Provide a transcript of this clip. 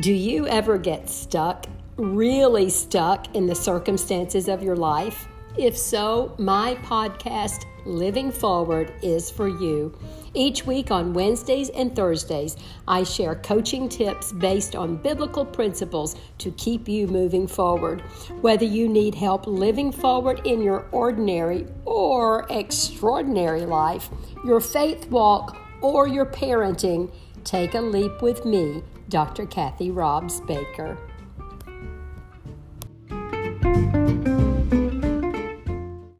Do you ever get stuck, really stuck in the circumstances of your life? If so, my podcast, Living Forward, is for you. Each week on Wednesdays and Thursdays, I share coaching tips based on biblical principles to keep you moving forward. Whether you need help living forward in your ordinary or extraordinary life, your faith walk, or your parenting, take a leap with me Dr. Kathy Robs Baker.